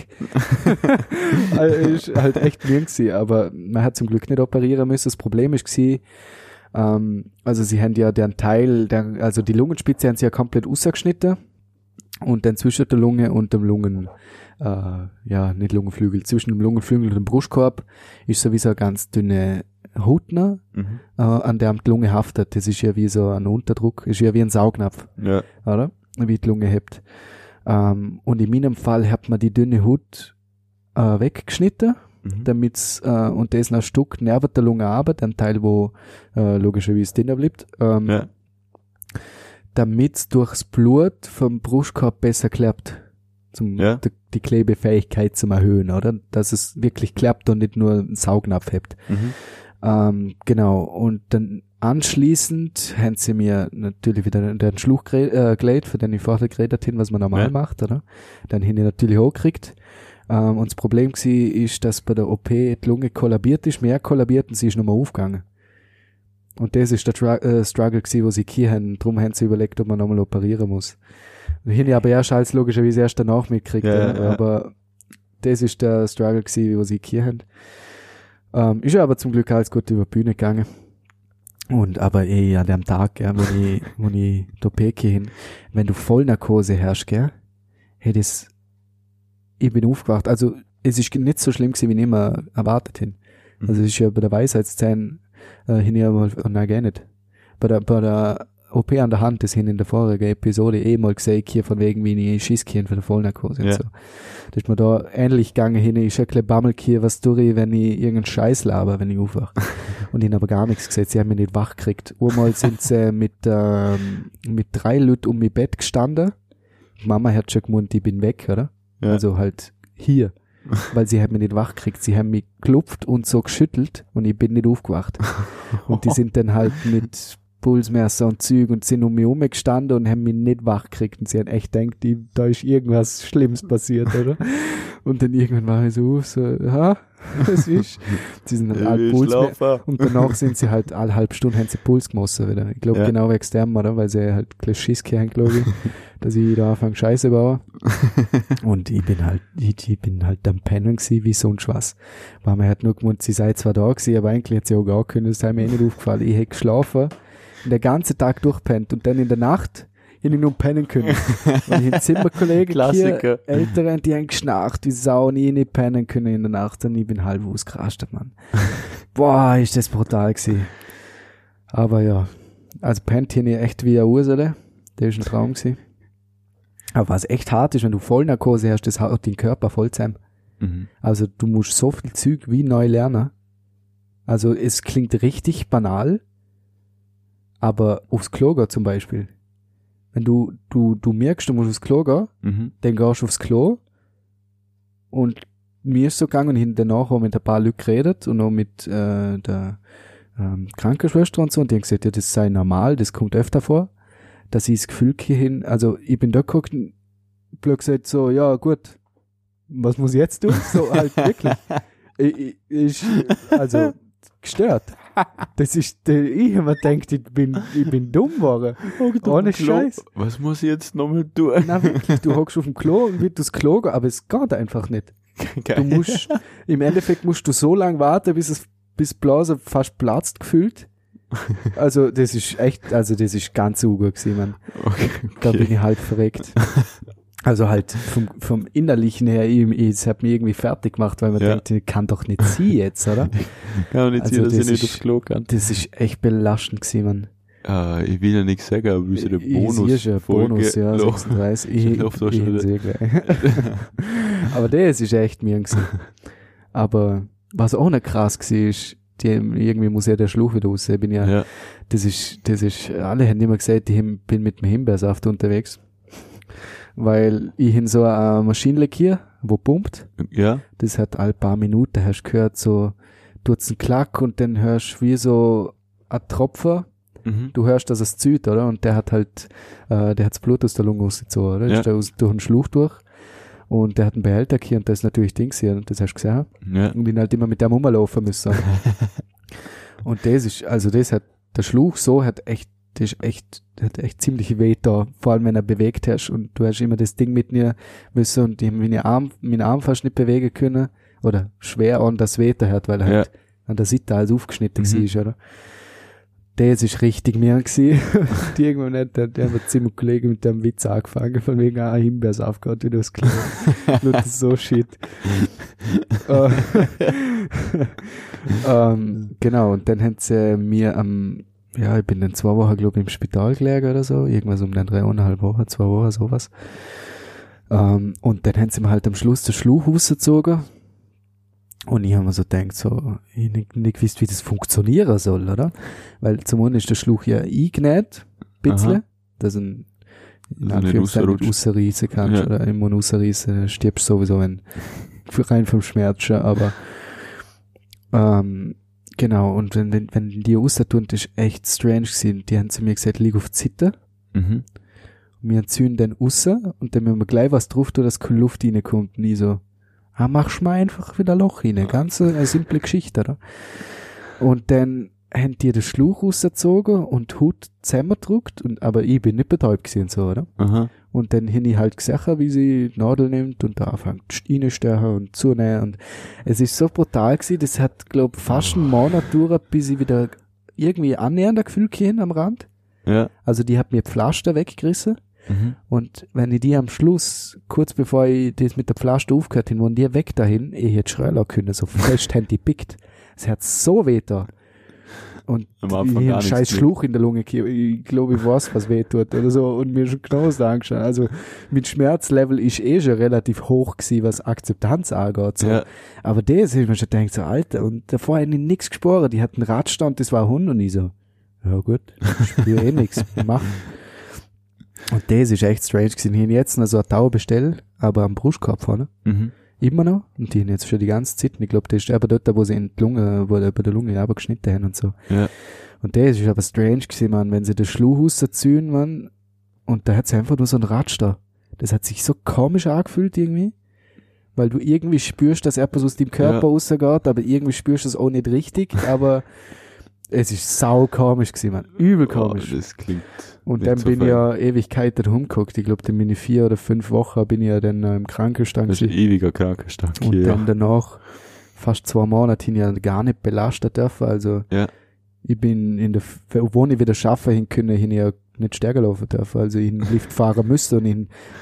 also, ist halt echt mir gsi, aber man hat zum Glück nicht operieren müssen. Das Problem ist gsi, ähm, also sie haben ja den Teil, der, also die Lungenspitze haben sie ja komplett ausgeschnitten und dann zwischen der Lunge und dem Lungen, äh, ja, nicht Lungenflügel, zwischen dem Lungenflügel und dem Brustkorb ist sowieso eine ganz dünne Haut noch, mhm. äh, an der die Lunge haftet. Das ist ja wie so ein Unterdruck, ist ja wie ein Saugnapf, ja. oder? Wie die Lunge hebt. Ähm, und in meinem Fall hat man die dünne Haut äh, weggeschnitten, Mhm. damit's, äh, und das ein Stück neben der Lunge aber, den Teil, wo äh, logischerweise drinnen bleibt, ähm, ja. damit's durchs Blut vom Brustkorb besser klappt. Zum, Ja. die, die Klebefähigkeit zum erhöhen, oder? Dass es wirklich klappt und nicht nur einen Saugnapf hebt. Mhm. Ähm, genau. Und dann anschließend haben sie mir natürlich wieder den Schluch äh, gelegt, für den ich vorher geredet habe, was man normal Ja. macht, oder? Dann hin ich natürlich hochgekriegt. Ähm, und das Problem gsi ist, dass bei der OP die Lunge kollabiert ist, mehr kollabiert und sie ist nochmal aufgegangen. Und das ist der Tru äh, Struggle gsi, wo sie hier haben. Drum haben sie überlegt, ob man nochmal operieren muss. Und hier aber erst als logischerweise erst danach mitgekriegt, Ja, ja, ja, aber das ist der Struggle gsi, wo sie hier haben. Ähm, ist aber zum Glück alles gut über die Bühne gegangen. Und aber eh an dem Tag, gell, wo ich, wo ich da Peki hin, wenn du Vollnarkose herrschst, gell, hätte es, ich bin aufgewacht. Also, es ist nicht so schlimm gewesen, wie ich immer erwartet hin. Mhm. Also, es ist ja bei der Weisheitszähne, äh, hin ja mal, oh, nein, gar nicht. Bei der, bei der OP an der Hand, das hin in der vorigen Episode eh mal gesehen, hier von wegen, wie ich schieß hier für der Vollnarkose und Ja. so. Das ist mir da ähnlich gegangen hin, ich bisschen bammel hier was durch, wenn ich irgendeinen Scheiß laber, wenn ich aufwache. Und ich hab aber gar nichts gesehen, sie haben mich nicht wach gekriegt. Einmal sind sie mit, ähm, mit drei Leuten um mein Bett gestanden. Mama hat schon gemeint, ich bin weg, oder? Ja. Also halt hier. Weil sie haben mich nicht wach gekriegt. Sie haben mich geklopft und so geschüttelt und ich bin nicht aufgewacht. Und die sind dann halt mit Pulsmesser und Züg und sind um mich rumgestanden und haben mich nicht wach gekriegt und sie haben echt gedacht, da ist irgendwas Schlimmes passiert, oder? Und dann irgendwann war ich so, so, ha, was ist? Sie sind dann alle Puls mehr, und danach sind sie halt alle halbe Stunde haben sie Puls gemessen wieder. Ich glaube Ja. genau wegen dem, oder? Weil sie halt gleich Schiss haben, glaube ich, dass ich da anfange Scheiße bauen. Und ich bin halt, ich, ich bin halt am Pennen gewesen, wie sonst was. Weil man hat nur gemeint, sie sei zwar da gewesen, aber eigentlich hat sie auch gar können, das ist mir eh nicht aufgefallen. Ich hätte geschlafen, den ganzen Tag durchpennt und dann in der Nacht ich nur pennen können. Weil ich Zimmerkollegen hier, Älteren, die haben geschnarcht, die Sau, und ich nicht pennen können in der Nacht und ich bin halb ausgerastet, Mann. Boah, ist das brutal gewesen. Aber ja, also pennt hier nicht echt wie eine Ursele. Der ist ein Traum gewesen. Aber was echt hart ist, wenn du Vollnarkose hast, das haut den Körper voll zusammen. Mhm. Also du musst so viel Züg wie neu lernen. Also es klingt richtig banal, aber aufs Klo gehen zum Beispiel. Wenn du, du, du merkst, du musst aufs Klo gehen, Mhm. dann gehst du aufs Klo und mir ist so gegangen und danach auch mit ein paar Leuten geredet und auch mit äh, der ähm, Krankenschwester und so und die haben gesagt, ja, das sei normal, das kommt öfter vor, dass ich das Gefühl hin, also ich bin da geguckt und gesagt so, ja gut, was muss ich jetzt tun? So halt wirklich. Ich, ich, ich, also gestört. Das ist, der- ich hab mir gedacht, ich bin, ich bin dumm geworden. Ohne Klo. Scheiß. Was muss ich jetzt nochmal tun? Na wirklich, du hockst auf dem Klo und willst aufs Klo gehen, aber es geht einfach nicht. Du musst, im Endeffekt musst du so lange warten, bis es, bis Blase fast platzt gefühlt. Also, das ist echt, also, das ist ganz gut gewesen, man. Okay. Da bin ich halb verreckt. Also halt vom, vom Innerlichen her, es hat mich irgendwie fertig gemacht, weil man Ja. denkt, kann doch nicht sie jetzt, oder? Kann man nicht Also sehen, dass ich das nicht ist- aufs Klo kann. Das ist echt belastend gewesen, man. Äh, ich will ja nichts sagen, aber wie so der Bonus. Ich sehe schon, Bonus, ja, 36. Ich, Ich ich, schon ich wieder. sehe gleich. Aber das ist echt mir gewesen. Aber was auch nicht krass war, ist, die, irgendwie muss ja der Schluch wieder raus. Ich bin ja, ja. das ist, das ist, alle haben immer gesagt, ich bin mit dem Himbeersaft unterwegs. Weil ich in so eine Maschine hier, wo pumpt, Ja. das hat all paar Minuten, hast du gehört, so, tut's einen Klack und dann hörst du wie so ein Tropfer Mhm. du hörst, dass es zieht, oder? Und der hat halt, äh, der hat das Blut aus der Lunge rausgezogen, oder? Ja. Ist da aus, durch einen Schluch durch. Und der hat einen Behälter hier und das ist natürlich Dings hier, und das hast du gesehen. Ja. Und bin halt immer mit dem rumlaufen müssen. und das ist, also das hat, der Schluch so hat echt, das ist echt, hat echt ziemlich weh da. Vor allem, wenn er bewegt hast und du hast immer das Ding mit mir müssen und ich hab meine Arm, meinen Arm fast nicht bewegen können. Oder schwer an das Wetter hat, weil er Ja. halt an der Seite alles aufgeschnitten Mhm. war, oder? Das ist richtig mir gewesen. Und irgendwann hat der, der hat ziemlich Kollege mit dem Witz angefangen, von wegen, ah, Himbeersaft geht wieder aufs Klo. Nur das so shit. Äh, ähm, genau, und dann haben sie mir am, ja, ich bin dann zwei Wochen, glaube ich, im Spital gelegen oder so, irgendwas um den dreieinhalb Wochen, zwei Wochen, sowas. Ähm, und dann haben sie mir halt am Schluss den Schluch rausgezogen. Und ich habe mir so gedacht, so, ich nicht, nicht gewusst, wie das funktionieren soll, oder? Weil zum einen ist der Schluch ja eingenäht, ein bisschen, Aha. dass ein, in Also Anführungszeichen nicht rausreißen kannst, Ja. oder immer rausreißen, stirbst sowieso, wenn, rein vom Schmerz schon, aber, ähm, genau, und wenn, wenn, wenn die das ist echt strange gewesen. Die haben zu mir gesagt, lieg auf die Seite, Mhm. und wir ziehen dann raus, und dann müssen wir gleich was drauf tun, dass keine Luft reinkommt, nie so, ah, machst mal einfach wieder Loch rein, ganz eine, eine simple Geschichte, oder? Und dann haben die den Schluch rausgezogen und Hut zusammengedrückt, und, aber ich bin nicht betäubt gewesen, so, oder? Aha. Und dann hin ich halt gesehen, wie sie die Nadel nimmt und da anfängt reinstechen und zunehmen. Und es ist so brutal gewesen, das hat, glaub, fast einen Monat gedauert, bis ich wieder irgendwie annähernder Gefühl kriegen am Rand. Ja. Also die hat mir die Pflaster weggerissen. Mhm. Und wenn ich die am Schluss, kurz bevor ich das mit der Pflaster aufgehört habe, waren die weg dahin, ich hätte schreien können, so fest haben die pickt. Es hat so weh da. Und ich einen scheiß. Schluch in der Lunge gehabt. Ich glaube, ich weiß, was weh tut oder so. Und mir schon das angeschaut. Also, mit Schmerzlevel ist eh schon relativ hoch gewesen, was Akzeptanz angeht. So. Ja. Aber das ich mir schon gedacht, so, Alter, und davor habe ich nichts gespürt. Die hat einen Radstand, das war ein Hund und ich so, ja gut, ich spüre eh nichts, mach. Und das ist echt strange gewesen. Habe jetzt noch so eine Tau bestellt, aber am Brustkorb vorne. Mhm. Immer noch. Und die haben jetzt schon die ganze Zeit. Ich glaube, das ist aber dort, wo sie in die Lunge, wo der, bei der Lunge aber geschnitten haben und so. Ja. Und der ist aber strange gewesen, man, wenn sie den Schluhus ziehen, man, und da hat sie einfach nur so ein Ratsch da. Das hat sich so komisch angefühlt irgendwie. Weil du irgendwie spürst, dass etwas aus dem Körper Ja. rausgeht, aber irgendwie spürst du es auch nicht richtig, aber es ist sau komisch gewesen, man. Übel komisch. Oh, das klingt. Und dann so bin fein. ich ja Ewigkeiten rumgeguckt. Ich glaube, dann bin ich vier oder fünf Wochen bin ich ja dann im Krankenstand Das ist ein ewiger Krankenstand Und hier. dann danach fast zwei Monate hin ja gar nicht belastet dürfen. Also Ja. ich bin in der, obwohl ich wieder schaffen hin können, hin ja nicht stärker laufen dürfen. Also ich in den Lift fahren müsste und ich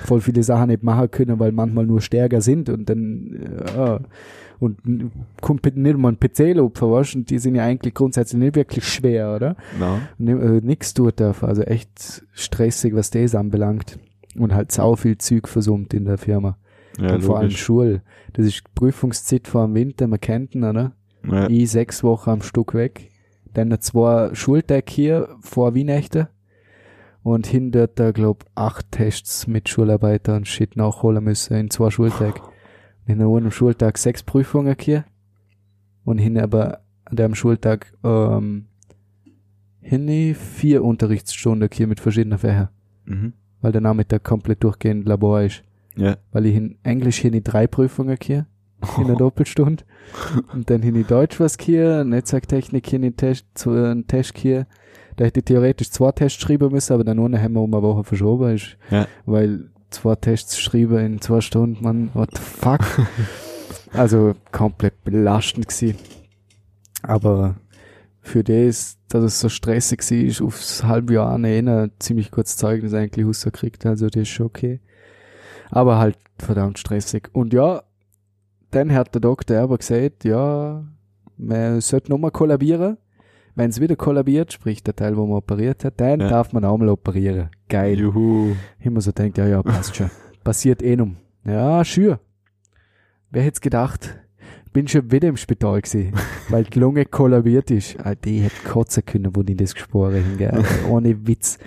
voll viele Sachen nicht machen können, weil manchmal nur stärker sind und dann, ja, und kommt nicht mal ein PC-Opfer, weißt du, und die sind ja eigentlich grundsätzlich nicht wirklich schwer, oder? Na, ni- äh, nix tut darf. Also echt stressig, was das anbelangt. Und halt sau viel Zeug versummt in der Firma. ja, und vor allem. Schule. Das ist Prüfungszeit vor dem Winter, man kennt ihn, oder? Ja. Ich sechs Wochen am Stück weg. Dann noch zwei Schultage hier vor Weihnachten. Und hinter da, glaub, acht Tests mit Schularbeiter und Shit nachholen müssen in zwei Schultagen. In einem Schultag sechs Prüfungen hier. Und hin aber an dem Schultag, ähm, hin vier Unterrichtsstunden hier mit verschiedenen Fächern. Mhm. Weil der Nachmittag komplett durchgehend Labor ist. Ja. Weil ich in Englisch hier in drei Prüfungen hier. In der Doppelstunde. Und dann hin in Deutsch was hier, Netzwerktechnik hier in Test, zu, einen Test hier. Da hätte ich theoretisch zwei Tests schreiben müssen, aber dann ohne haben wir um eine Woche verschoben, ist, Ja. weil zwei Tests schreiben in zwei Stunden, man, what the fuck? also komplett belastend gewesen. Aber für das, dass es so stressig war, aufs halbe Jahr eine ziemlich kurzes Zeugnis eigentlich rausgekriegt, also das ist schon okay. Aber halt verdammt stressig. Und ja, dann hat der Doktor aber gesagt, ja, man sollte nochmal kollabieren. Wenn es wieder kollabiert, sprich der Teil, wo man operiert hat, dann Ja. darf man auch mal operieren. Geil. Juhu. Immer so denkt, ja, ja, passt schon. Passiert eh num. Ja, schür. Wer hätte gedacht? Bin schon wieder im Spital gewesen, weil die Lunge kollabiert ist. Alter, ich hätte kotzen können, wo ich das gespürt habe. Alter, Ohne Witz.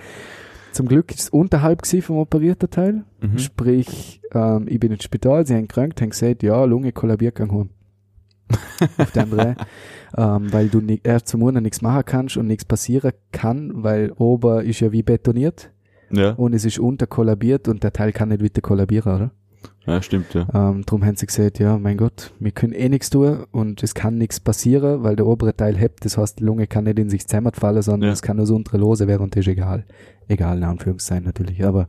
Zum Glück ist es unterhalb vom operierten Teil. Mhm. Sprich, ähm, ich bin ins Spital, sie haben gekrankt, haben gesagt, ja, Lunge kollabiert gegangen. Auf der andere, ähm, weil du ni- erst zum Monat nichts machen kannst und nichts passieren kann, weil ober ist ja wie betoniert Ja. und es ist unter kollabiert und der Teil kann nicht wieder kollabieren, oder? ja, stimmt, ja. Ähm, drum haben sie gesagt, ja, mein Gott, wir können eh nichts tun und es kann nichts passieren, weil der obere Teil hebt, das heißt, die Lunge kann nicht in sich zusammenfallen, sondern Ja. es kann nur so untere lose werden und das ist egal. Egal, in Anführungszeichen natürlich, aber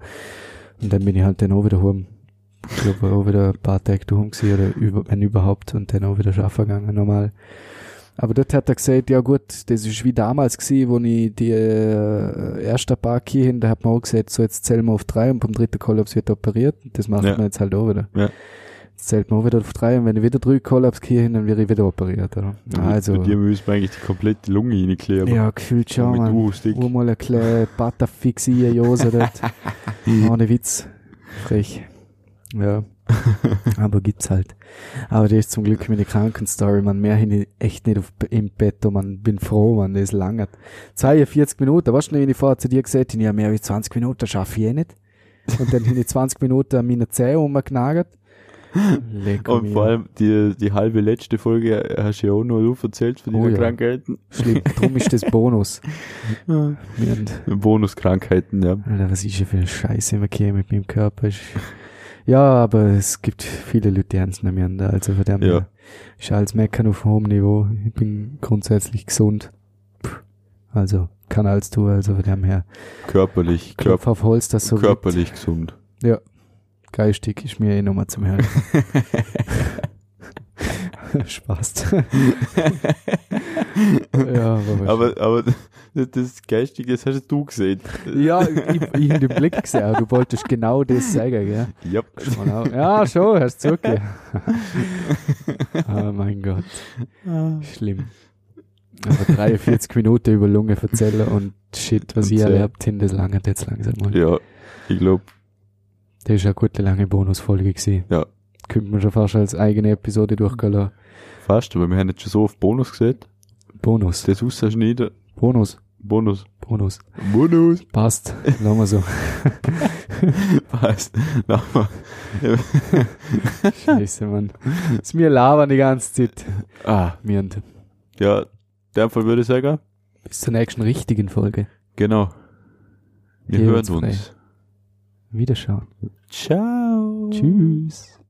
und dann bin ich halt dann auch wieder heim. Ich glaube, auch wieder ein paar Tage daheim gewesen, oder über, wenn überhaupt, und dann auch wieder schaffen gegangen, normal. Aber dort hat er gesagt, ja gut, das ist wie damals gewesen, wo ich die äh, erste paar hier hin, da hat man auch gesagt, so jetzt zählen wir auf drei und beim dritten Kollaps wird operiert. Das macht Ja. man jetzt halt auch wieder. Ja. Jetzt zählt man auch wieder auf drei und wenn ich wieder drei Kollaps hier hin, dann werde ich wieder operiert, oder? Also, Bei dir müssen wir eigentlich die komplette Lunge reinklären. ja, gefühlt schon, man. Wo mal ein kleiner Butterfixie Jose dort. Ohne Witz. Frech. Ja. Aber gibt's halt. Aber das ist zum Glück meine Krankenstory, man. Mehr hin echt nicht auf, im Bett, und man. Bin froh, man. Das langert. 42 Minuten. Weißt du, noch, wenn ich vorher zu dir gesagt habe, ja, mehr als 20 Minuten schaffe ich eh nicht. Und dann hin ich 20 Minuten an meine Zähne umgenagert. Leck Und vor allem die, die halbe letzte Folge hast du ja auch nur du erzählt von Oh deinen ja. Krankheiten. Schlimm. Drum ist das Bonus. Ja. Bonuskrankheiten, ja. Alter, was ist denn für eine Scheiße immer hier mit meinem Körper? Ist- Ja, aber es gibt viele Leute, die ernst nehmen da. Also von dem Ja. ist alles meckern auf hohem Niveau. Ich bin grundsätzlich gesund. Also kann alles tun. Also von dem her. Körperlich, Klopf Körper, auf Holz, das so körperlich gesund. wird. Geistig ist mir eh nochmal zum Hören. Spaß. ja, aber, Aber, das- Geistige, das hast du gesehen. ja, ich, ich in den Blick gesehen, aber du wolltest genau das sagen, gell? Ja. Genau. Ja, schon, hast du zugegeben. oh mein Gott, schlimm. Aber 43 Minuten über Lunge erzählen und shit, was ich Erzähl. erlebt habe, das lange jetzt langsam mal. Ja, ich glaube, Das ist eine gute lange Bonusfolge gewesen. Ja. Könnte man schon fast als eigene Episode durchgehen lassen. Fast, aber wir haben jetzt schon so oft Bonus gesehen. Bonus. Das ausschneiden. Bonus. Bonus. Bonus. Bonus. Passt. Lassen wir so. Passt. Nochmal. Scheiße, Mann. Das wir labern die ganze Zeit. Ah, Wir und ja, in dem Fall würde ich sagen, Bis zur nächsten richtigen Folge. Genau. Wir Geh hören uns uns. Wiederschauen. Ciao. Tschüss.